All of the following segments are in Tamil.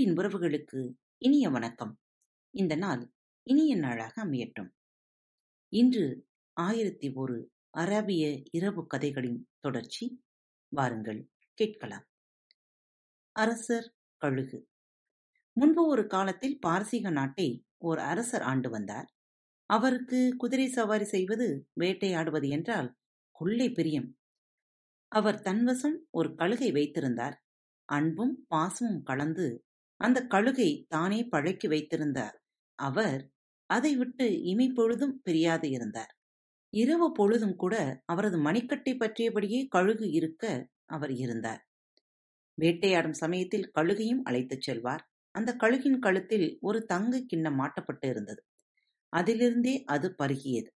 அன்பின் உறவுகளுக்கு இனிய வணக்கம். இந்த நாள் இனிய நாளாக அமையட்டும். இன்று ஆயிரத்தி ஒரு அரபிய இரவு கதைகளின் தொடர்ச்சி. வாருங்கள் கேட்கலாம். அரசர் கழுகு. முன்பு ஒரு காலத்தில் பாரசீக நாட்டை ஓர் அரசர் ஆண்டு வந்தார். அவருக்கு குதிரை சவாரி செய்வது வேட்டையாடுவது என்றால் கொள்ளை பிரியம். அவர் தன்வசம் ஒரு கழுகை வைத்திருந்தார். அன்பும் பாசமும் கலந்து அந்த கழுகை தானே பழக்கி வைத்திருந்தார். அவர் அதை விட்டு இமை பொழுதும் பிரியாது இருந்தார். இரவு பொழுதும் கூட அவரது மணிக்கட்டை பற்றியபடியே கழுகு இருக்க அவர் இருந்தார். வேட்டையாடும் சமயத்தில் கழுகையும் அழைத்துச் செல்வார். அந்த கழுகின் கழுத்தில் ஒரு தங்க கிண்ணம் மாட்டப்பட்டு இருந்தது. அதிலிருந்தே அது பருகியது.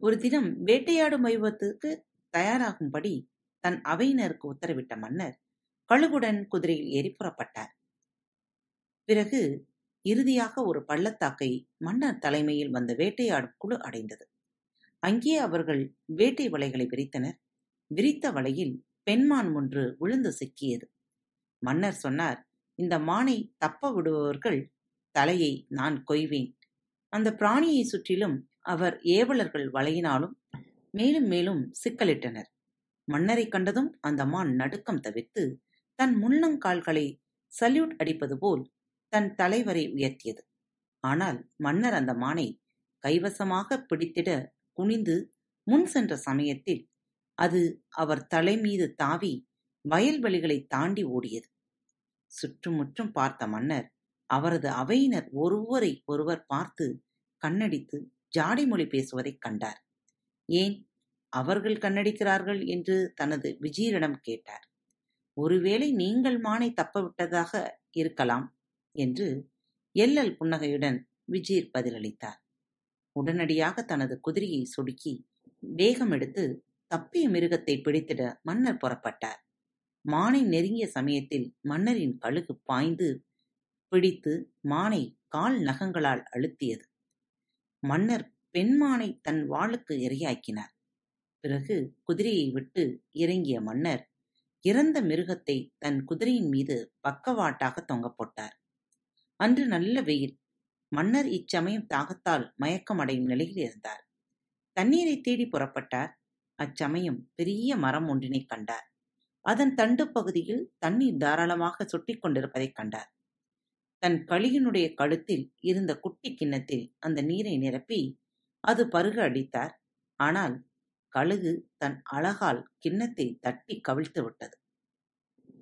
ஒரு தினம் வேட்டையாடும் வைபத்துக்கு தயாராகும்படி தன் அவையினருக்கு உத்தரவிட்ட மன்னர் கழுகுடன் குதிரையில் ஏறி புறப்பட்டார். பிறகு இறுதியாக ஒரு பள்ளத்தாக்கை மன்னர் தலைமையில் வந்த வேட்டையாடும் குழு அடைந்தது. அங்கே அவர்கள் வேட்டை வலைகளை விரித்தனர். விரித்த வலையில் பெண்மான் ஒன்று விழுந்து சிக்கியது. மன்னர் சொன்னார் இந்த மானை தப்ப விடுபவர்கள் தலையை நான் கொய்வேன். அந்த பிராணியை சுற்றிலும் அவர் ஏவலர்கள் வலையினாலும் மேலும் மேலும் சிக்கலிட்டனர். மன்னரை கண்டதும் அந்த மான் நடுக்கம் தவிர்த்து தன் முன்னங்கால்களை சல்யூட் அடிப்பது போல் தன் தலைவரை உயர்த்தியது. ஆனால் மன்னர் அந்த மானை கைவசமாக பிடித்திட குனிந்து முன் சென்ற சமயத்தில் அது அவர் தலை மீது தாவி வயல்வெளிகளை தாண்டி ஓடியது. சுற்றுமுற்றும் பார்த்த மன்னர் அவரது அவையினர் ஒருவரை ஒருவர் பார்த்து கண்ணடித்து ஜாடி மொழி பேசுவதைக் கண்டார். ஏன் அவர்கள் கண்ணடிக்கிறார்கள் என்று தனது விஜீரிடம் கேட்டார். ஒருவேளை நீங்கள் மானை தப்பவிட்டதாக இருக்கலாம். என்று எல்லல் புன்னகையுடன் விஜீர் பதிலளித்தார். உடனடியாக தனது குதிரையை சொடுக்கி வேகம் எடுத்து தப்பிய மிருகத்தை பிடித்திட மன்னர் புறப்பட்டார். மானை நெருங்கிய சமயத்தில் மன்னரின் கழுகு பாய்ந்து பிடித்து மானை கால் நகங்களால் அழுத்தியது. மன்னர் பெண்மானை தன் வாளுக்கு இரையாக்கினார். பிறகு குதிரையை விட்டு இறங்கிய மன்னர் இறந்த மிருகத்தை தன் குதிரையின் மீது பக்கவாட்டாக தொங்க போட்டார். அன்று நல்ல வெயில். மன்னர் இச்சமயம் தாகத்தால் மயக்கமடையும் நிலையில் இருந்தார். தண்ணீரை தேடி புறப்பட்டார். அச்சமயம் பெரிய மரம் ஒன்றினை கண்டார். அதன் தண்டு பகுதியில் தண்ணீர் தாராளமாக சுட்டிக் கொண்டிருப்பதைக் கண்டார். தன் களியினுடைய கழுத்தில் இருந்த குட்டி கிண்ணத்தில் அந்த நீரை நிரப்பி அது பருக அடித்தார். ஆனால் கழுகு தன் அழகால் கிண்ணத்தை தட்டி கவிழ்த்து விட்டது.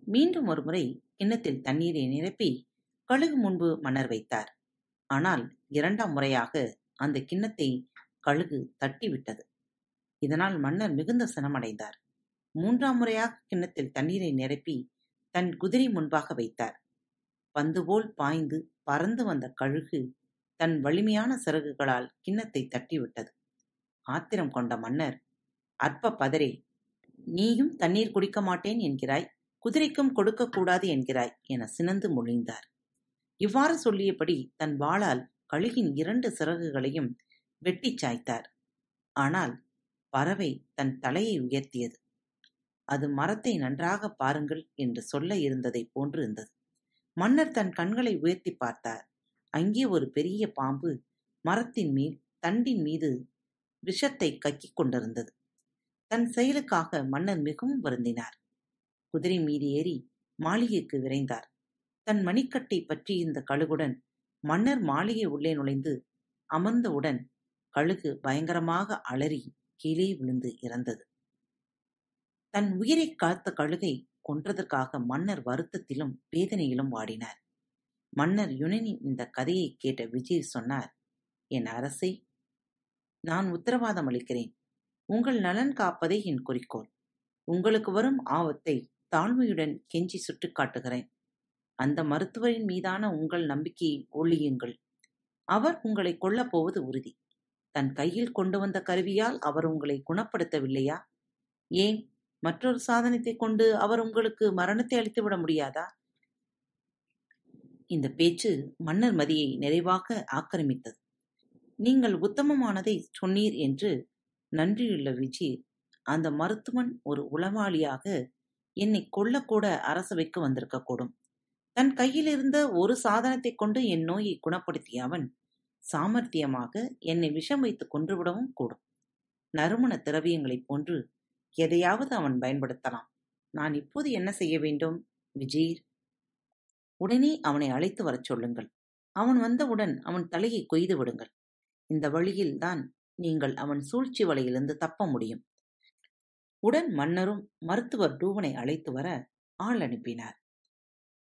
மீண்டும் ஒருமுறை கிண்ணத்தில் தண்ணீரை நிரப்பி கழுகு முன்பு மன்னர் வைத்தார். ஆனால் இரண்டாம் முறையாக அந்த கிண்ணத்தை கழுகு தட்டிவிட்டது. இதனால் மன்னர் மிகுந்த சினமடைந்தார் மூன்றாம் முறையாக கிண்ணத்தில் தண்ணீரை நிரப்பி தன் குதிரை முன்பாக வைத்தார். பந்து போல் பாய்ந்து பறந்து வந்த கழுகு தன் வலிமையான சிறகுகளால் கிண்ணத்தை தட்டிவிட்டது. ஆத்திரம் கொண்ட மன்னர் அற்ப பதரே நீயும் தண்ணீர் குடிக்க மாட்டேன் என்கிறாய் குதிரைக்கும் கொடுக்கக்கூடாது என்கிறாய் என சினந்து மொழிந்தார். இவ்வாறு சொல்லியபடி தன் வாளால் கழுகின் இரண்டு சிறகுகளையும் வெட்டிச் சாய்த்தார். ஆனால் பறவை தன் தலையை உயர்த்தியது. அது மரத்தை நன்றாக பாருங்கள் என்று சொல்ல இருந்ததைப் போன்று இருந்தது. மன்னர் தன் கண்களை உயர்த்தி பார்த்தார். அங்கே ஒரு பெரிய பாம்பு மரத்தின் மேல் தண்டின் மீது விஷத்தை கக்கிக் கொண்டிருந்தது. தன் செயலுக்காக மன்னர் மிகவும் வருந்தினார். குதிரை மீது ஏறி மாளிகைக்கு விரைந்தார். தன் மணிக்கட்டை பற்றியிருந்த கழுகுடன் மன்னர் மாளிகை உள்ளே நுழைந்து அமர்ந்தவுடன் கழுகு பயங்கரமாக அலறி கீழே விழுந்து இறந்தது. தன் உயிரைக் காத்த கழுகை கொன்றதற்காக மன்னர் வருத்தத்திலும் வேதனையிலும் வாடினார். மன்னர் யுனனின் இந்த கதையை கேட்ட விஜய் சொன்னார் என் அரசை நான் உத்தரவாதம் அளிக்கிறேன். உங்கள் நலன் காப்பதே என் குறிக்கோள். உங்களுக்கு வரும் ஆபத்தை தாழ்மையுடன் கெஞ்சி சுட்டிக் காட்டுகிறேன். அந்த மருத்துவரின் மீதான உங்கள் நம்பிக்கையை ஒழியுங்கள் அவர் உங்களை கொல்லப் போவது உறுதி. தன் கையில் கொண்டு வந்த கருவியால் அவர் உங்களை குணப்படுத்தவில்லையா? ஏன்? மற்றொரு சாதனத்தை கொண்டு அவர் உங்களுக்கு மரணத்தை அளித்துவிட முடியாதா? இந்த பேச்சு மன்னர் மதியை நிறைவாக ஆக்கிரமித்தது. நீங்கள் உத்தமமானதை சொன்னீர் என்று நன்றியுள்ள விஜய் அந்த மருத்துவன் ஒரு உளவாளியாக என்னை கொல்லக்கூட அரசவைக்கு வந்திருக்கக்கூடும். தன் கையிலிருந்த ஒரு சாதனத்தைக் கொண்டு என் நோயை குணப்படுத்திய அவன் சாமர்த்தியமாக என்னை விஷம் வைத்து கொன்றுவிடவும் கூடும். நறுமண திரவியங்களைப் போன்று எதையாவது அவன் பயன்படுத்தலாம். நான் இப்போது என்ன செய்ய வேண்டும்? விஜீர்! உடனே அவனை அழைத்து வரச் சொல்லுங்கள். அவன் வந்தவுடன் அவன் தலையை கொய்து விடுங்கள். இந்த வழியில்தான் நீங்கள் அவன் சூழ்ச்சி வலையிலிருந்து தப்ப முடியும். உடன் மன்னரும் மருத்துவர் டூவனை அழைத்து வர ஆள் அனுப்பினார்.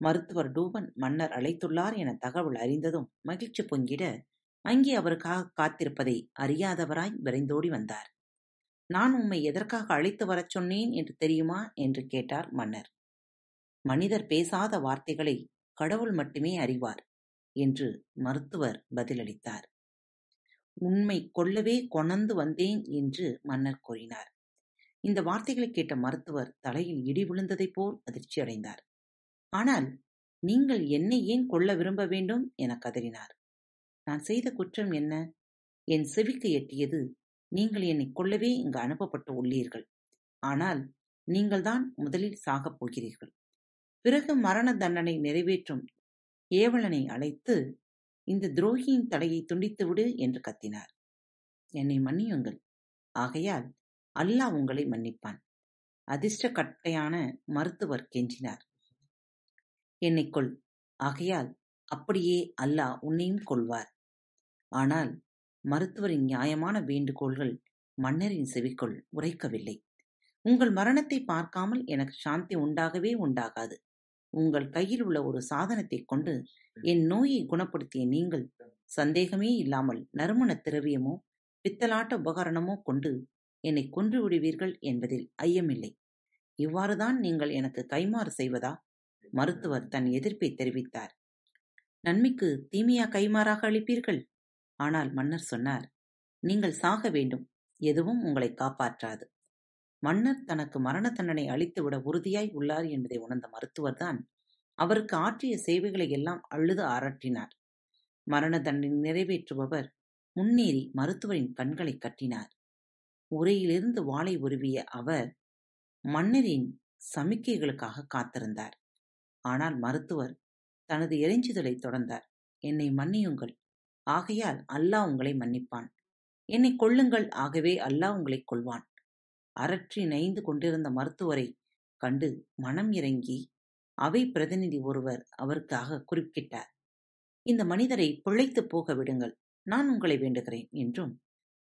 மருத்துவர் டூவன் மன்னர் அழைத்துள்ளார் என தகவல் அறிந்ததும் மகிழ்ச்சி பொங்கிட அங்கே அவருக்காக காத்திருப்பதை அறியாதவராய் விரைந்தோடி வந்தார். நான் உம்மை எதற்காக அழைத்து வரச் சொன்னேன் என்று தெரியுமா? என்று கேட்டார் மன்னர். மனிதர் பேசாத வார்த்தைகளை கடவுள் மட்டுமே அறிவார் என்று மருத்துவர் பதிலளித்தார். உண்மை கொள்ளவே கொணந்து வந்தேன் என்று மன்னர் கூறினார். இந்த வார்த்தைகளை கேட்ட மருத்துவர் தலையில் இடி விழுந்ததைப் போல் அதிர்ச்சி அடைந்தார் ஆனால் நீங்கள் என்னை ஏன் கொள்ள விரும்ப வேண்டும்? என கதறினார். நான் செய்த குற்றம் என்ன? என் செவிக்கு எட்டியது நீங்கள் என்னை கொல்லவே இங்கு அனுப்பப்பட்டு உள்ளீர்கள். ஆனால் நீங்கள்தான் முதலில் சாகப் போகிறீர்கள். பிறகு மரண தண்டனை நிறைவேற்றும் ஏவலனை அழைத்து இந்த துரோகியின் தலையை துண்டித்துவிடு என்று கத்தினார். என்னை மன்னியுங்கள். ஆகையால் அல்லாஹ் உங்களை மன்னிப்பான். அதிர்ஷ்ட கட்டையான மருத்துவர் கெஞ்சினார். என்னை கொள். ஆகையால் அப்படியே அல்லாஹ் உன்னையும் கொள்வார். ஆனால் மருத்துவரின் நியாயமான வேண்டுகோள்கள் மன்னரின் செவிக்குள் உரைக்கவில்லை. உங்கள் மரணத்தை பார்க்காமல் எனக்கு சாந்தி உண்டாகவே உண்டாகாது. உங்கள் கையில் உள்ள ஒரு சாதனத்தைக் கொண்டு என் நோயை குணப்படுத்திய நீங்கள் சந்தேகமே இல்லாமல் நறுமண திரவியமோ பித்தலாட்ட உபகரணமோ கொண்டு என்னை கொன்று விடுவீர்கள் என்பதில் ஐயமில்லை. இவ்வாறுதான் நீங்கள் எனக்கு கைமாறு செய்வதா? மருத்துவர் தன் எதிர்ப்பை தெரிவித்தார். நன்மைக்கு தீமையா கைமாறாக அளிப்பீர்கள்? ஆனால் மன்னர் சொன்னார் நீங்கள் சாக வேண்டும் எதுவும் உங்களை காப்பாற்றாது. மன்னர் தனக்கு மரண தண்டனை அளித்துவிட உறுதியாய் உள்ளார் என்பதை உணர்ந்த மருத்துவர்தான் அவருக்கு ஆற்றிய சேவைகளை எல்லாம் அழுது ஆராட்டினார். மரண தண்டனை நிறைவேற்றுபவர் முன்னேறி மருத்துவரின் கண்களை கட்டினார். உரையிலிருந்து வாளை உருவிய அவர் மன்னரின் சமிக்கைகளுக்காக காத்திருந்தார். ஆனால் மருத்துவர் தனது எரிஞ்சுதலை தொடர்ந்தார். என்னை மன்னியுங்கள். ஆகையால் அல்லாஹ் உங்களை மன்னிப்பான். என்னை கொள்ளுங்கள் ஆகவே அல்லாஹ் உங்களை கொள்வான் அரற்றி நைந்து கொண்டிருந்த மருத்துவரை கண்டு மனம் இறங்கி அவை பிரதிநிதி ஒருவர் அவருக்காக குறிப்பிட்டார். இந்த மனிதரை பிழைத்து போக விடுங்கள். நான் உங்களை வேண்டுகிறேன் என்றும்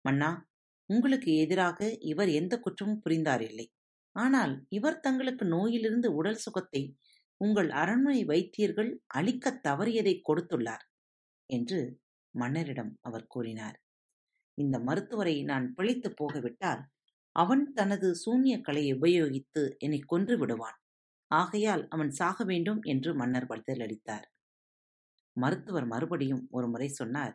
மன்னா உங்களுக்கு எதிராக இவர் எந்த குற்றமும் புரிந்தாரில்லை ஆனால் இவர் தங்களுக்கு நோயிலிருந்து உடல் சுகத்தை உங்கள் அரண்மனை வைத்தியர்கள் அளிக்கத் தவறியதை கொடுத்துள்ளார் என்று மன்னரிடம் அவர் கூறினார். இந்த மருத்துவரை நான் பிழைத்து போகவிட்டால் அவன் தனது சூன்ய கலையை உபயோகித்து என்னை கொன்று விடுவான். ஆகையால் அவன் சாக வேண்டும் என்று மன்னர் பதிலளித்தார். மருத்துவர் மறுபடியும் ஒரு முறை சொன்னார்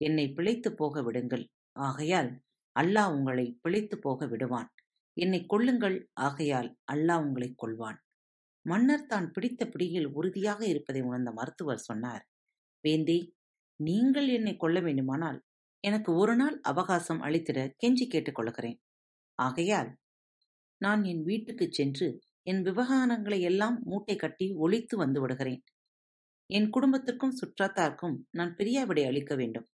என்னை பிழைத்து போக விடுங்கள். ஆகையால் அல்லாஹ் உங்களை பிழைத்து போக விடுவான். என்னை கொள்ளுங்கள் ஆகையால் அல்லாஹ் உங்களை கொள்வான் மன்னர் தான் பிடித்த பிடியில் உறுதியாக இருப்பதை உணர்ந்த மருத்துவர் சொன்னார் வேந்தி நீங்கள் என்னை கொள்ள வேண்டுமானால் எனக்கு ஒரு நாள் அவகாசம் அளித்திட கெஞ்சி கேட்டுக்கொள்கிறேன் ஆகையால் நான் என் வீட்டுக்குச் சென்று என் விவகாரங்களை எல்லாம் மூட்டை கட்டி ஒழித்து வந்து விடுகிறேன். என் குடும்பத்திற்கும் சுற்றாத்தார்க்கும் நான் பிரியாவிடை அளிக்க வேண்டும்.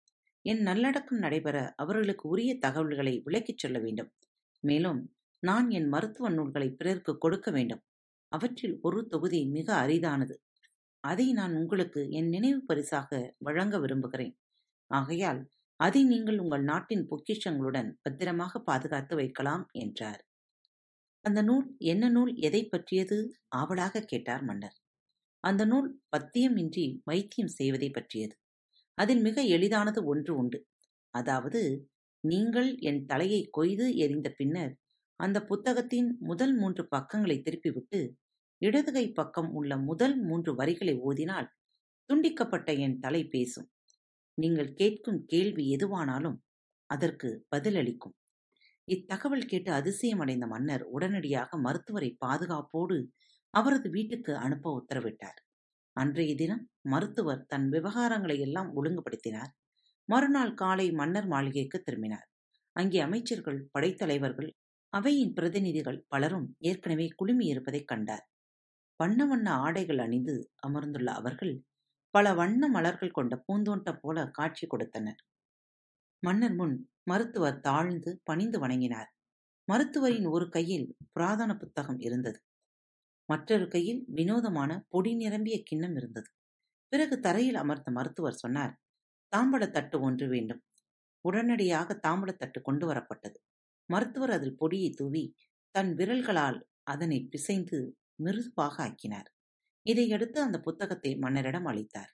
என் நல்லடக்கம் நடைபெற அவர்களுக்கு உரிய தகவல்களை விளக்கிச் சொல்ல வேண்டும். மேலும் நான் என் மருத்துவ நூல்களை பிறருக்கு கொடுக்க வேண்டும். அவற்றில் ஒரு தொகுதி மிக அரிதானது. அதை நான் உங்களுக்கு என் நினைவு பரிசாக வழங்க விரும்புகிறேன். ஆகையால் அதை நீங்கள் உங்கள் நாட்டின் பொக்கிஷங்களுடன் பத்திரமாக பாதுகாத்து வைக்கலாம் என்றார். அந்த நூல் என்ன நூல் எதை பற்றியது? ஆவலாக கேட்டார் மன்னர். அந்த நூல் பத்தியமின்றி வைத்தியம் செய்வதை பற்றியது. அதில் மிக எளிதானது ஒன்று உண்டு. அதாவது நீங்கள் என் தலையை கொய்து எறிந்த பின்னர் அந்த புத்தகத்தின் முதல் மூன்று பக்கங்களை திருப்பிவிட்டு இடதுகை பக்கம் உள்ள முதல் மூன்று வரிகளை ஓதினால் துண்டிக்கப்பட்ட என் தலை பேசும். நீங்கள் கேட்கும் கேள்வி எதுவானாலும் அதற்கு பதிலளிக்கும். இத்தகவல் கேட்டு அதிசயமடைந்த மன்னர் உடனடியாக மருத்துவரை பாதுகாப்போடு அவரது வீட்டுக்கு அனுப்ப உத்தரவிட்டார். அன்றைய தினம் மருத்துவர் தன் விவகாரங்களை எல்லாம் ஒழுங்குபடுத்தினார். மறுநாள் காலை மன்னர் மாளிகைக்கு திரும்பினார். அங்கே அமைச்சர்கள் படைத்தலைவர்கள் அவையின் பிரதிநிதிகள் பலரும் ஏற்கனவே குழுமியிருப்பதைக் கண்டார். வண்ண வண்ண ஆடைகள் அணிந்து அமர்ந்துள்ள அவர்கள் பல வண்ண மலர்கள் கொண்ட பூந்தோட்டம் போல காட்சி கொடுத்தனர். மன்னர் முன் மருத்துவர் தாழ்ந்து பணிந்து வணங்கினார். மருத்துவரின் ஒரு கையில் புராதன புத்தகம் இருந்தது. மற்றொரு கையில் வினோதமான பொடி நிரம்பிய கிண்ணம் இருந்தது. பிறகு தரையில் அமர்ந்த மருத்துவர் சொன்னார் தாம்பழத்தட்டு ஒன்று வேண்டும். உடனடியாக தாம்பழத்தட்டு கொண்டு வரப்பட்டது. மருத்துவர் அதில் பொடியை தூவி தன் விரல்களால் அதனை பிசைந்து மிருதுவாக ஆக்கினார். இதையடுத்து அந்த புத்தகத்தை மன்னரிடம் அளித்தார்.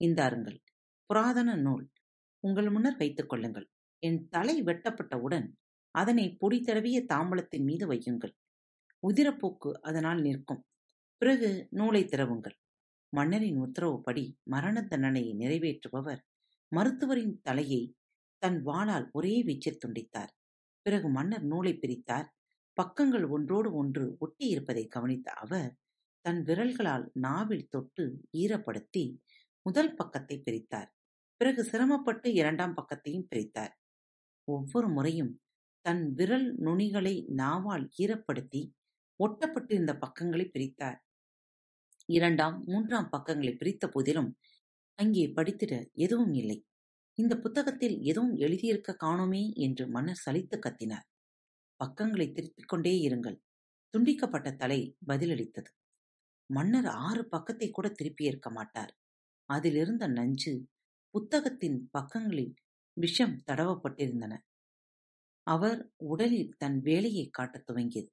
இந்தாருங்கள் புராதன நூல் உங்கள் முன்னர் வைத்துக் கொள்ளுங்கள். என் தலை வெட்டப்பட்டவுடன் அதனை பொடி தடவிய தாம்பலத்தின் மீது வையுங்கள். உதிரப்போக்கு அதனால் நிற்கும். பிறகு நூலை திறவுங்கள். மன்னரின் உத்தரவுப்படி மரண தண்டனையை நிறைவேற்றுபவர் மருத்துவரின் தலையை தன் வாளால் ஒரே வீச்சில் துண்டித்தார். பிறகு மன்னர் நூலை பிரித்தார். பக்கங்கள் ஒன்றோடு ஒன்று ஒட்டி இருப்பதை கவனித்த அவர் தன் விரல்களால் நாவில் தொட்டு ஈரப்படுத்தி முதல் பக்கத்தை பிரித்தார். பிறகு சிரமப்பட்டு இரண்டாம் பக்கத்தையும் பிரித்தார். ஒவ்வொரு முறையும் தன் விரல் நுனிகளை நாவால் ஈரப்படுத்தி ஒட்டப்பட்டிருந்த பக்கங்களை பிரித்தார். இரண்டாம் மூன்றாம் பக்கங்களை பிரித்த போதிலும் அங்கே படித்திட எதுவும் இல்லை. இந்த புத்தகத்தில் எதுவும் எழுதியிருக்க காணோமே என்று மன்னர் சலித்து கத்தினார். பக்கங்களை திருப்பிக் கொண்டே இருங்கள். துண்டிக்கப்பட்ட தலை பதிலளித்தது. மன்னர் ஆறு பக்கத்தை கூட திருப்பியிருக்க மாட்டார். அதிலிருந்த நஞ்சு புத்தகத்தின் பக்கங்களில் விஷம் தடவப்பட்டிருந்தன. அவர் உடலில் தன் வேலையை காட்டத் துவங்கியது.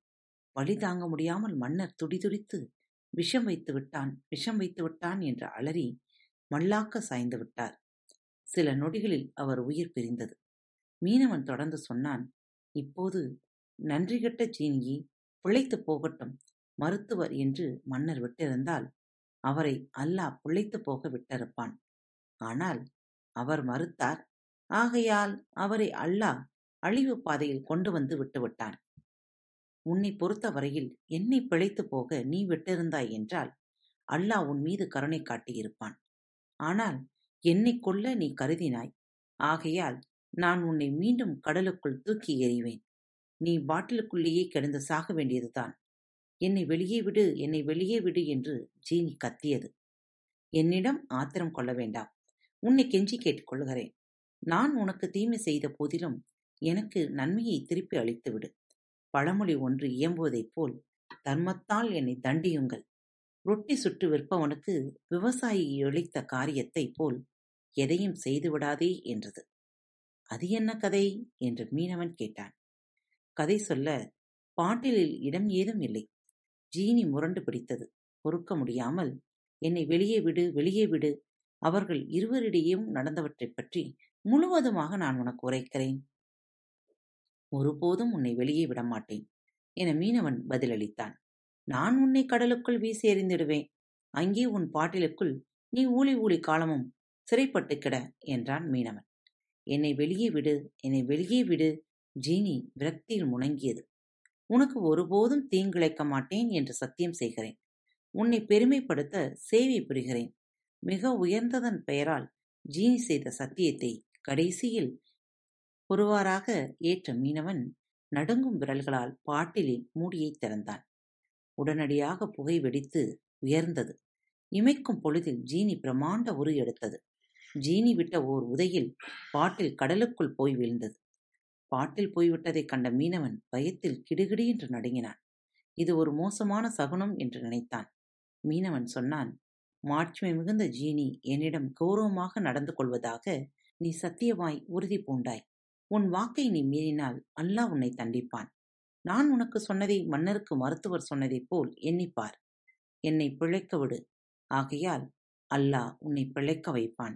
வழி தாங்க முடியாமல் மன்னர் துடிதுடித்து விஷம் வைத்து விட்டான் விஷம் வைத்து விட்டான் என்று அலறி மல்லாக்க சாய்ந்து விட்டார். சில நொடிகளில் அவர் உயிர் பிரிந்தது. மீனவன் தொடர்ந்து சொன்னான் இப்போது நன்றிகட்ட சீனியை பிழைத்துப் போகட்டும் மருத்துவர் என்று மன்னர் விட்டிருந்தால் அவரை அல்லாஹ் பிழைத்துப் போக விட்டிருப்பான். ஆனால் அவர் மறுத்தார் ஆகையால் அவரை அல்லாஹ் அழிவு பாதையில் கொண்டு வந்து விட்டுவிட்டான் உன்னை பொறுத்தவரையில் என்னை பிழைத்துப் போக நீ விட்டிருந்தாய் என்றால் அல்லாஹ் உன் மீது கருணை காட்டியிருப்பான். ஆனால் என்னை கொல்ல நீ கருதினாய்? ஆகையால் நான் உன்னை மீண்டும் கடலுக்குள் தூக்கி எறிவேன். நீ பாட்டிலுக்குள்ளேயே கிடந்து சாக வேண்டியதுதான். என்னை வெளியே விடு என்னை வெளியே விடு என்று ஜீனி கத்தியது. என்னிடம் ஆத்திரம் கொள்ள வேண்டாம். உன்னை கெஞ்சி கேட்டுக்கொள்கிறேன். நான் உனக்கு தீமை செய்த போதிலும் எனக்கு நன்மையை திருப்பி அளித்துவிடு. பழமொழி ஒன்று இயம்புவதைப் போல் தர்மத்தால் என்னை தண்டியுங்கள். ரொட்டி சுட்டு விற்பவனுக்கு விவசாயி அளித்த காரியத்தைப் போல் எதையும் செய்துவிடாதே என்றது. அது என்ன கதை? என்று மீனவன் கேட்டான். கதை சொல்ல பாட்டிலில் இடம் ஏதும் இல்லை. ஜீனி முரண்டு பிடித்தது. பொறுக்க முடியாமல் என்னை வெளியே விடு வெளியே விடு. அவர்கள் இருவரிடையும் நடந்தவற்றைப் பற்றி முழுவதுமாக நான் உனக்கு உரைக்கிறேன். ஒருபோதும் உன்னை வெளியே விடமாட்டேன் என மீனவன் பதிலளித்தான். நான் உன்னை கடலுக்குள் வீசி எறிந்திடுவேன். அங்கே உன் பாட்டிலுக்குள் நீ ஊழி ஊழி காலமும் சிறைப்பட்டு கிட என்றான் மீனவன். என்னை வெளியே விடு என்னை வெளியே விடு. ஜீனி விரக்தியில் முணங்கியது. உனக்கு ஒருபோதும் தீங்கிழைக்க மாட்டேன் என்று சத்தியம் செய்கிறேன். உன்னை பெருமைப்படுத்த சேவை புரிகிறேன். மிக உயர்ந்ததன் பெயரால் ஜீனி செய்த சத்தியத்தை கடைசியில் ஒருவாறாக ஏற்ற மீனவன் நடுங்கும் விரல்களால் பாட்டிலின் மூடியை திறந்தான். உடனடியாக புகை வெடித்து உயர்ந்தது. இமைக்கும் பொழுதில் ஜீனி பிரமாண்ட உரு எடுத்தது. ஜீனி விட்ட ஓர் உதையில் பாட்டில் கடலுக்குள் போய் வீழ்ந்தது. பாட்டில் போய்விட்டதைக் கண்ட மீனவன் பயத்தில் கிடுகிடி என்று நடுங்கினான். இது ஒரு மோசமான சகுனம் என்று நினைத்தான். மீனவன் சொன்னான் மாட்சிமை மிகுந்த ஜீனி என்னிடம் கௌரவமாக நடந்து கொள்வதாக நீ சத்தியமாய் உறுதி பூண்டாய். உன் வாக்கை நீ மீறினால் அல்லாஹ் உன்னை தண்டிப்பான். நான் உனக்கு சொன்னதை மன்னருக்கு மருத்துவர் சொன்னதைப் போல் எண்ணிப்பார். என்னை பிழைக்க விடு. ஆகையால் அல்லாஹ் உன்னை பிழைக்க வைப்பான்.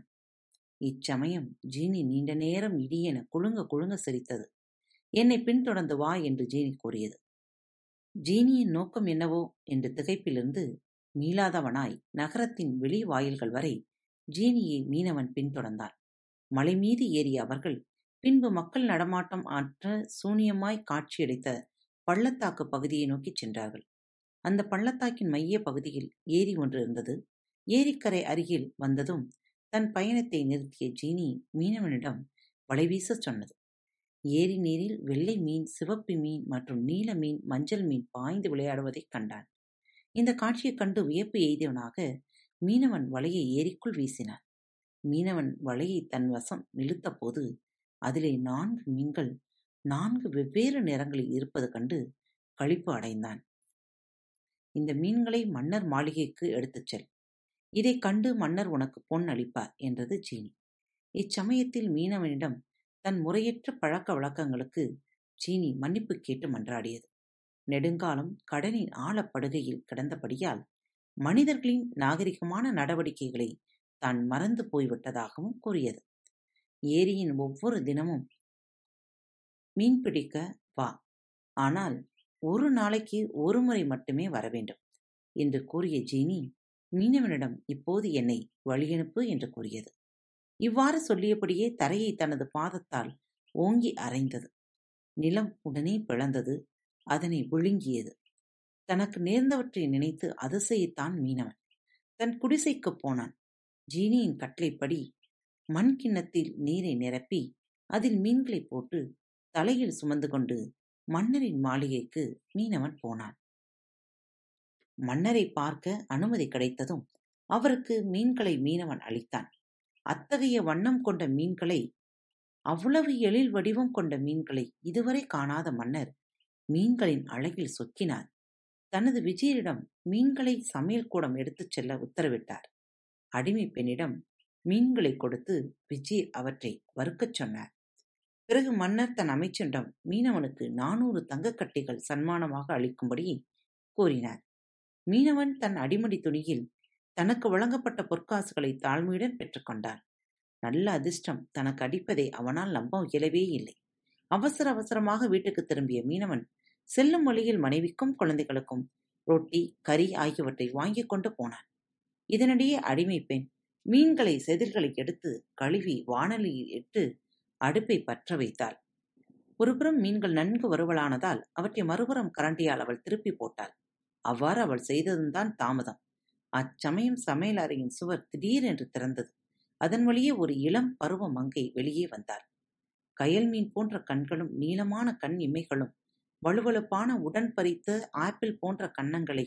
இச்சமயம் ஜீனி நீண்ட நேரம் இடியென குழுங்க குழுங்க சிரித்தது. என்னை பின்தொடர்ந்து வா என்று ஜீனி கூறியது. ஜீனியின் நோக்கம் என்னவோ? என்று திகைப்பிலிருந்து மீளாதவனாய் நகரத்தின் வெளி வாயில்கள் வரை ஜீனியை மீனவன் பின்தொடர்ந்தான் மலை மீது ஏறிய அவர்கள் பின்பு மக்கள் நடமாட்டம் ஆற்ற சூனியமாய் காட்சியளித்த பள்ளத்தாக்கு பகுதியை நோக்கிச் சென்றார்கள். அந்த பள்ளத்தாக்கின் மைய பகுதியில் ஏரி ஒன்று இருந்தது. ஏரிக்கரை அருகில் வந்ததும் தன் பயணத்தை நிறுத்திய ஜீனி மீனவனிடம் வலைவீசச் சொன்னது. ஏரி நீரில் வெள்ளை மீன் சிவப்பு மீன் மற்றும் நீல மீன் மஞ்சள் மீன் பாய்ந்து விளையாடுவதைக் கண்டான். இந்த காட்சியைக் கண்டு வியப்பு எய்தவனாக மீனவன் வலையை ஏரிக்குள் வீசினான். மீனவன் வலையை தன் வசம் இழுத்தபோது அதிலே நான்கு மீன்கள் நான்கு வெவ்வேறு நிறங்களில் இருப்பது கண்டு களிப்பு அடைந்தான். இந்த மீன்களை மன்னர் மாளிகைக்கு எடுத்துச் செல். இதைக் கண்டு மன்னர் உனக்கு பொன் அளிப்பார் என்றது சீனி. இச்சமயத்தில் மீனவனிடம் தன் முறையற்ற பழக்க வழக்கங்களுக்கு சீனி மன்னிப்பு கேட்டு மன்றாடியது. நெடுங்காலம் கடனின் ஆழப்படுகையில் கிடந்தபடியால் மனிதர்களின் நாகரிகமான நடவடிக்கைகளை தான் மறந்து போய்விட்டதாகவும் கூறியது. ஏரியின் ஒவ்வொரு தினமும் மீன் பிடிக்க வா. ஆனால் ஒரு நாளைக்கு ஒரு முறை மட்டுமே வர வேண்டும் என்று கூறிய ஜீனி மீனவனிடம் இப்போது என்னை வழியனுப்பு என்று கூறியது. இவ்வாறு சொல்லியபடியே தரையை தனது பாதத்தால் ஓங்கி அரைந்தது. நிலம் உடனே பிளந்தது அதனை விழுங்கியது தனக்கு நேர்ந்தவற்றை நினைத்து அதிசயித்தான் மீனவன். தன் குடிசைக்குப் போனான். ஜீனியின் கட்டளைப்படி மண் கிண்ணத்தில் நீரை நிரப்பி அதில் மீன்களை போட்டு தலையில் சுமந்து கொண்டு மன்னரின் மாளிகைக்கு மீனவன் போனான். மன்னரை பார்க்க அனுமதி கிடைத்ததும் அவருக்கு மீன்களை மீனவன் அளித்தான். அத்தகைய வண்ணம் கொண்ட மீன்களை அவ்வளவு எழில் வடிவம் கொண்ட மீன்களை இதுவரை காணாத மன்னர் மீன்களின் அழகில் சொக்கினார். தனது விஜயரிடம் மீன்களை சமையல் கூடம் எடுத்துச் செல்ல உத்தரவிட்டார். அடிமை பெண்ணிடம் மீன்களை கொடுத்து விஜய் அவற்றை வறுக்கச் சொன்னார். பிறகு மன்னர் தன் அமைச்சனிடம் மீனவனுக்கு நானூறு தங்கக்கட்டைகள் சன்மானமாக அளிக்கும்படி கூறினார் மீனவன் தன் அடிமடி துணியில் தனக்கு வழங்கப்பட்ட பொற்காசுகளை தாழ்மையுடன் பெற்றுக்கொண்டான் நல்ல அதிர்ஷ்டம் தனக்கு அடிப்பதை அவனால் நம்ப இயலவே இல்லை. அவசர அவசரமாக வீட்டுக்கு திரும்பிய மீனவன் செல்லும் வழியில் மனைவிக்கும் குழந்தைகளுக்கும் ரொட்டி கறி ஆகியவற்றை வாங்கி கொண்டு போனான். இதனிடையே அடிமை பெண் மீன்களை செதில்களை எடுத்து கழுவி வானலியில் இட்டு அடுப்பை பற்ற வைத்தாள். ஒருபுறம் மீன்கள் நன்கு வருவலானதால் அவற்றை மறுபுறம் கரண்டியால் அவள் திருப்பி போட்டாள். அவ்வாறு அவள் செய்ததும்தான் தாமதம். அச்சமயம் சமையல் அறையின் சுவர் திடீரென்று திறந்தது. அதன் வழியே ஒரு இளம் பருவ மங்கை வெளியே வந்தாள். கயல் மீன் போன்ற கண்களும் நீளமான கண் இமைகளும் வலுவழுப்பான உடன் பறித்த ஆப்பிள் போன்ற கன்னங்களை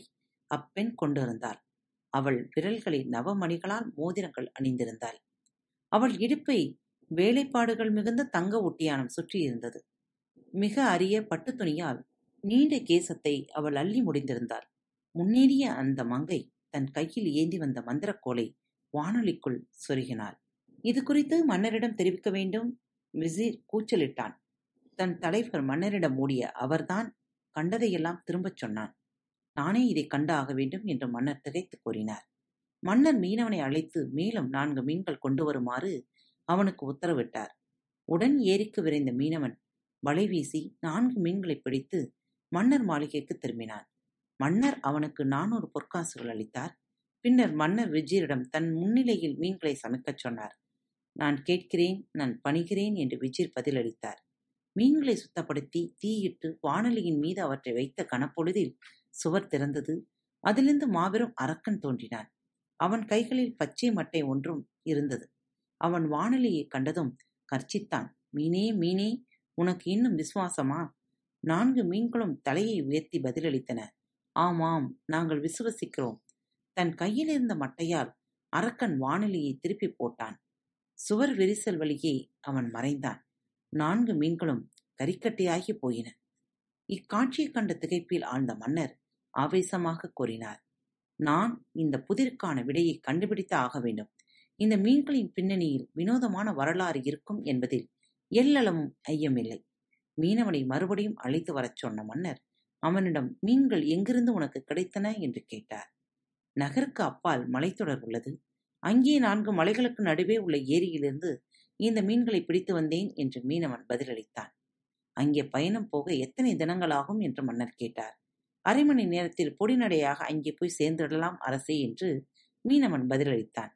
அப்பெண் கொண்டிருந்தாள். அவள் விரல்களில் நவமணிகளால் மோதிரங்கள் அணிந்திருந்தாள். அவள் இடுப்பை வேலைப்பாடுகள் மிகுந்த தங்க ஒட்டியானம் சுற்றியிருந்தது மிக அரிய பட்டு துணியால் நீண்ட கேசத்தை அவள் அள்ளி முடிந்திருந்தாள். முன்னேறிய அந்த மங்கை தன் கையில் ஏந்தி வந்த மந்திரக்கோலை வானொலிக்குள் சொருகினாள். இது குறித்து மன்னரிடம் தெரிவிக்க வேண்டும் விசீர் கூச்சலிட்டான். தன் தலைவர் மன்னரிடம் மூடிய அவர்தான் கண்டதையெல்லாம் திரும்பச் சொன்னான். நானே இதை கண்டு ஆக வேண்டும் என்று மன்னர் திகைத்து கூறினார். மன்னர் மீனவனை அழைத்து மேலும் நான்கு மீன்கள் கொண்டு வருமாறு அவனுக்கு உத்தரவிட்டார். உடன் ஏரிக்கு விரைந்த மீனவன் வலை வீசி நான்கு மீன்களை பிடித்து மன்னர் மாளிகைக்கு திரும்பினான். மன்னர் அவனுக்கு நானூறு பொற்காசுகள் அளித்தார். பின்னர் மன்னர் விஜயரிடம் தன் முன்னிலையில் மீன்களை சமைக்கச் சொன்னார். நான் கேட்கிறேன் நான் பணிகிறேன் என்று விஜீர் பதிலளித்தார். மீன்களை சுத்தப்படுத்தி தீயிட்டு வானொலியின் மீது அவற்றை வைத்த கனப்பொழுதில் சுவர் திறந்தது. அதிலிருந்து மாபெரும் அரக்கன் தோன்றினான். அவன் கைகளில் பச்சை மட்டை ஒன்றும் இருந்தது. அவன் வானொலியை கண்டதும் கர்ச்சித்தான். மீனே மீனே உனக்கு இன்னும் விசுவாசமா? நான்கு மீன்களும் தலையை உயர்த்தி பதிலளித்தன. ஆமாம் நாங்கள் விசுவசிக்கிறோம். தன் கையில் இருந்த மட்டையால் அரக்கன் வானொலியை திருப்பி போட்டான். சுவர் விரிசல் வழியே அவன் மறைந்தான். நான்கு மீன்களும் கறிக்கட்டையாகி போயின. இக்காட்சியைக் கண்ட திகைப்பில் ஆழ்ந்த மன்னர் ஆவேசமாக கூறினார் நான் இந்த புதிருக்கான விடையை கண்டுபிடித்து ஆக வேண்டும். இந்த மீன்களின் பின்னணியில் வினோதமான வரலாறு இருக்கும் என்பதில் எல்லளவும் ஐயமில்லை. மீனவனை மறுபடியும் அழைத்து வரச் சொன்ன மன்னர் அவனிடம் மீன்கள் எங்கிருந்து உனக்கு கிடைத்தன? என்று கேட்டார். நகருக்கு அப்பால் மலைத்தொடர் உள்ளது. அங்கே நான்கு மலைகளுக்கு நடுவே உள்ள ஏரியிலிருந்து இந்த மீன்களை பிடித்து வந்தேன் என்று மீனவன் பதிலளித்தான். அங்கே பயணம் போக எத்தனை தினங்களாகும்? என்று மன்னர் கேட்டார். அரை மணி நேரத்தில் பொடிநடையாக அங்கே போய் சேர்ந்திடலாம் அரசே என்று மீனவன் பதிலளித்தான்.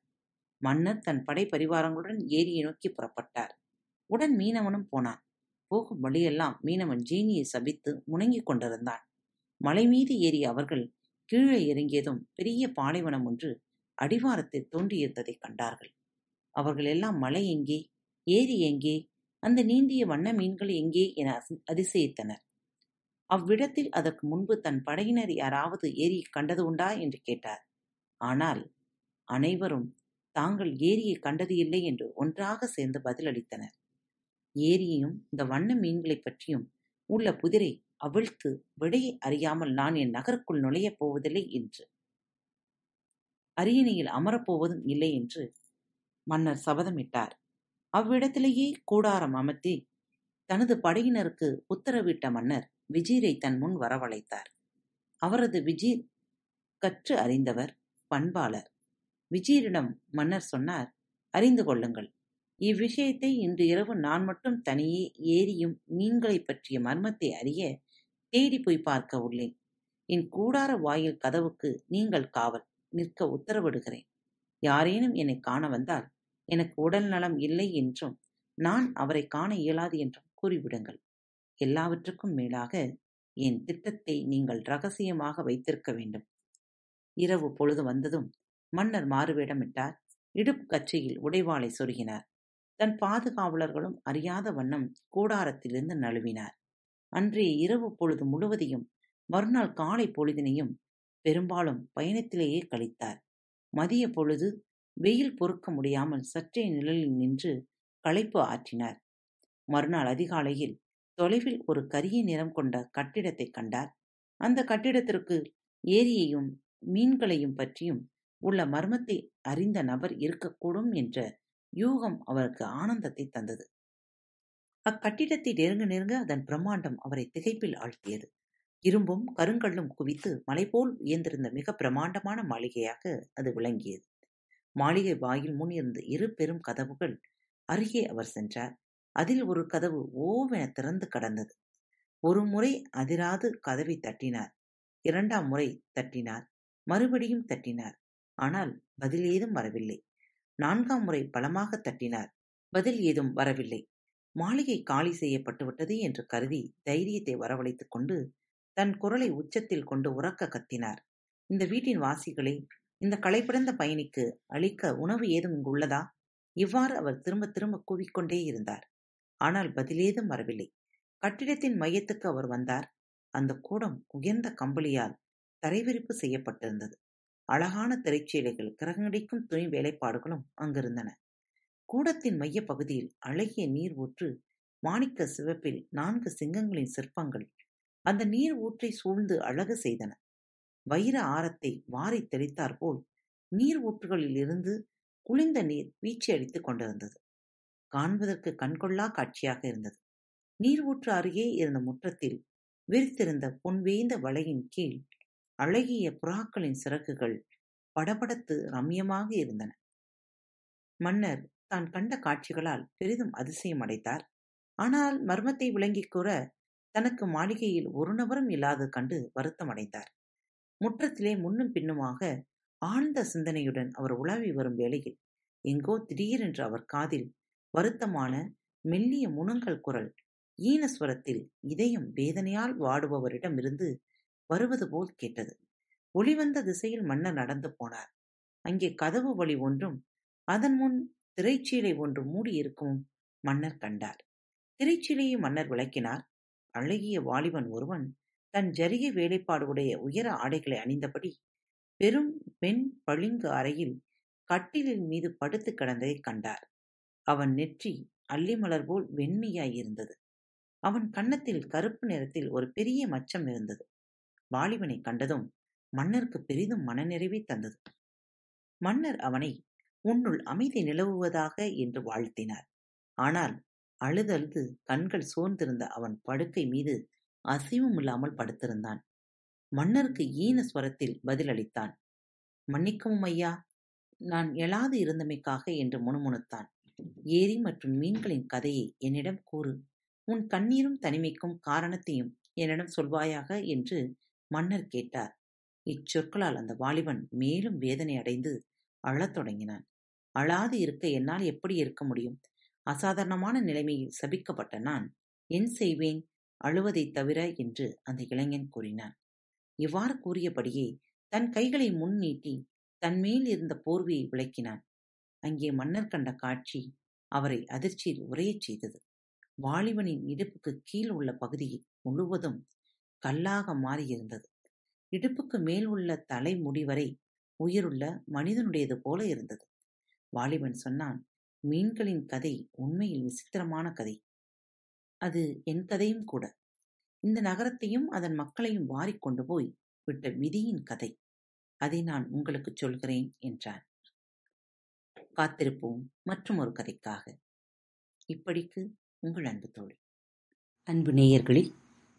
மன்னர் தன் படை பரிவாரங்களுடன் ஏரியை நோக்கி புறப்பட்டார். உடன் மீனவனும் போனான். போகும் வழியெல்லாம் மீனவன் ஜீனியை சபித்து முணங்கிக் கொண்டிருந்தான். மலை மீது ஏறி அவர்கள் கீழே இறங்கியதும் பெரிய பாலைவனம் ஒன்று அடிவாரத்தில் தோன்றியிருந்ததைக் கண்டார்கள். அவர்கள் எல்லாம் மலை எங்கே ஏரி எங்கே அந்த நீந்திய வண்ண மீன்கள் எங்கே என அதிசயித்தனர். அவ்விடத்தில் அதற்கு முன்பு தன் படையினர் யாராவது ஏரி கண்டது உண்டா? என்று கேட்டார். ஆனால் அனைவரும் தாங்கள் ஏரியை கண்டது இல்லை என்று ஒன்றாக சேர்ந்து பதிலளித்தனர். ஏரியையும் இந்த வண்ண மீன்களைப் பற்றியும் உள்ள புதிரை அவிழ்த்து விடையை அறியாமல் நான் என் நகருக்குள் நுழையப் போவதில்லை என்று. அரியணையில் அமரப்போவதும் இல்லை என்று மன்னர் சபதமிட்டார். அவ்விடத்திலேயே கூடாரம் அமர்த்தி தனது படையினருக்கு உத்தரவிட்ட மன்னர் விஜீரை தன் முன் வரவழைத்தார். அவரது விஜீர் கற்று அறிந்தவர் பண்பாளர். விஜீரிடம் மன்னர் சொன்னார் அறிந்து கொள்ளுங்கள். இவ்விஷயத்தை இன்று இரவு நான் மட்டும் தனியே ஏரியும் மீன்களைப் பற்றிய மர்மத்தை அறிய தேடி போய் பார்க்க உள்ளேன். என் கூடார வாயில் கதவுக்கு நீங்கள் காவல். நிற்க உத்தரவிடுகிறேன். யாரேனும் என்னை காண வந்தால் எனக்கு உடல் நலம் இல்லை என்றும் நான் அவரை காண இயலாது என்றும் கூறிவிடுங்கள். எல்லாவற்றுக்கும் மேலாக என் திட்டத்தை நீங்கள் ரகசியமாக வைத்திருக்க வேண்டும். இரவு பொழுது வந்ததும் மன்னர் மாறுவேடமிட்டார். இடுப்பு கச்சையில் உடைவாளை சொருகினார். தன் பாதுகாவலர்களும் அறியாத வண்ணம் கூடாரத்திலிருந்து நழுவினார். அன்றைய இரவு பொழுது முழுவதையும் மறுநாள் காலை பொழுதினையும் பெரும்பாலும் பயணத்திலேயே கழித்தார். மதிய பொழுது வெயில் பொறுக்க முடியாமல் சற்றே நிழலில் நின்று களைப்பு ஆற்றினார். மறுநாள் அதிகாலையில் தொலைவில் ஒரு கரிய நிறம் கொண்ட கட்டிடத்தை கண்டார். அந்த கட்டிடத்திற்கு ஏரியையும் மீன்களையும் பற்றியும் உள்ள மர்மத்தை அறிந்த நபர் இருக்கக்கூடும் என்ற யூகம் அவருக்கு ஆனந்தத்தை தந்தது. அக்கட்டிடத்தை நெருங்க நெருங்க அதன் பிரம்மாண்டம் அவரை திகைப்பில் ஆழ்த்தியது. இரும்பும் கருங்கல்லும் குவித்து மலைபோல் உயர்ந்திருந்த மிக பிரமாண்டமான மாளிகையாக அது விளங்கியது. மாளிகை வாயில் முன் இருந்த இரு பெரும் கதவுகள் அருகே அவர் சென்றார். அதில் ஒரு கதவு ஓவென திறந்து கடந்தது. ஒரு முறை அதிராது கதவை தட்டினார். இரண்டாம் முறை தட்டினார். மறுபடியும் தட்டினார். ஆனால் பதில் ஏதும் வரவில்லை. நான்காம் முறை பலமாக தட்டினார். பதில் ஏதும் வரவில்லை. மாளிகை காலி செய்யப்பட்டுவிட்டது என்று கருதி தைரியத்தை வரவழைத்துக் கொண்டு தன் குரலை உச்சத்தில் கொண்டு உறக்க கத்தினார். இந்த வீட்டின் வாசிகளை இந்த களைப்பிறந்த பயணிக்கு அளிக்க உணவு ஏதும் இங்குள்ளதா இவ்வாறு அவர் திரும்ப திரும்ப கூவிக்கொண்டே இருந்தார். ஆனால் பதிலேதும் வரவில்லை. கட்டிடத்தின் மையத்துக்கு அவர் வந்தார். அந்த கூடம் உயர்ந்த கம்பளியால் தரைவிரிப்பு செய்யப்பட்டிருந்தது. அழகான திரைச்சீலைகள் கிரகங்கடிக்கும் துணி வேலைப்பாடுகளும் அங்கிருந்தன. கூடத்தின் மைய பகுதியில் அழகிய நீர் ஊற்று மாணிக்க சிவப்பில் நான்கு சிங்கங்களின் சிற்பங்கள் அந்த நீர் ஊற்றை சூழ்ந்து அழகு செய்தன. வைர ஆரத்தை வாரி தெளித்தாற்போல் நீர் ஊற்றுகளில் இருந்து குளிர்ந்த நீர் வீச்சு அடித்துக் கொண்டிருந்தது. காண்பதற்கு கண்கொள்ளா காட்சியாக இருந்தது. நீர் ஊற்று அருகே இருந்த முற்றத்தில் விரித்திருந்த பொன்வேய்ந்த வலையின் கீழ் அழகிய புறாக்களின் சிறகுகள் படபடத்து ரம்யமாக இருந்தன. மன்னர் தான் கண்ட காட்சிகளால் பெரிதும் அதிசயம் அடைத்தார் ஆனால் மர்மத்தை விளங்கிக் கூற தனக்கு மாளிகையில் ஒரு நபரும் இல்லாது கண்டு வருத்தம் அடைந்தார். முற்றத்திலே முன்னும் பின்னுமாக ஆழ்ந்த சிந்தனையுடன் அவர் உலாவி வரும் வேளையில் எங்கோ திடீரென்று அவர் காதில் வருத்தமான மெல்லிய முனங்கல் குரல் ஈனஸ்வரத்தில் இதயம் வேதனையால் வாடுபவரிடமிருந்து வருவது போல் கேட்டது. ஒளிவந்த திசையில் மன்னர் நடந்து போனார். அங்கே கதவு வழி ஒன்றும் அதன் முன் திரைச்சீலை ஒன்று மூடியிருக்கும் மன்னர் கண்டார். திரைச்சீலையை மன்னர் விளக்கினார். அழகிய வாலிபன் ஒருவன் தன் ஜரிய வேலைப்பாடு உடைய உயர ஆடைகளை அணிந்தபடி பெரும் பெண் பளிங்கு அறையில் கட்டிலின் மீது படுத்து கிடந்ததை கண்டார். அவன் நெற்றி அல்லிமலர் போல் வெண்மையாயிருந்தது அவன் கன்னத்தில் கருப்பு நிறத்தில் ஒரு பெரிய மச்சம் இருந்தது. வாலிபனை கண்டதும் மன்னருக்கு பெரிதும் மனநிறைவை தந்தது. மன்னர் அவனை உன்னுள் அமைதி நிலவுவதாக என்று வாழ்த்தினார். ஆனால் அழுதழுது கண்கள் சோர்ந்திருந்த அவன் படுக்கை மீது அசைவும் இல்லாமல் படுத்திருந்தான். மன்னருக்கு ஈன ஸ்வரத்தில் பதிலளித்தான். மன்னிக்கவும் ஐயா நான் எழாது இருந்தமைக்காக என்று முணுமுணுத்தான். ஏரி மற்றும் மீன்களின் கதையை என்னிடம் கூறு. உன் கண்ணீரும் தனிமைக்கும் காரணத்தையும் என்னிடம் சொல்வாயாக என்று மன்னர் கேட்டார். இச்சொற்களால் அந்த வாலிபன் மேலும் வேதனை அடைந்து அழத் தொடங்கினான். அழாது இருக்க என்னால் எப்படி இருக்க முடியும்? அசாதாரணமான நிலைமையில் சபிக்கப்பட்ட நான் என் செய்வேன் அழுவதை தவிர என்று அந்த இளைஞன் கூறினான். இவ்வாறு கூறியபடியே தன் கைகளை முன் நீட்டி தன்மேல் இருந்த போர்வையை விளக்கினான். அங்கே மன்னர் கண்ட காட்சி அவரை அதிர்ச்சியில் உரையச் செய்தது. வாலிபனின் இடுப்புக்கு கீழ் உள்ள பகுதி முழுவதும் கல்லாக மாறியிருந்தது இடுப்புக்கு மேல் உள்ள தலை வரை உயிருள்ள மனிதனுடையது போல இருந்தது. வாலிபன் சொன்னான் மீன்களின் கதை உண்மையில் விசித்திரமான கதை. அது என் கதையும் கூட. இந்த நகரத்தையும் அதன் மக்களையும் வாரிக்கொண்டு போய் விட்ட விதியின் கதை. அதை நான் உங்களுக்கு சொல்கிறேன் என்றார் காத்திருப்போம் மற்றும் ஒரு கதைக்காக. இப்படிக்கு உங்கள் அன்பு தோழி. அன்பு நேயர்களில்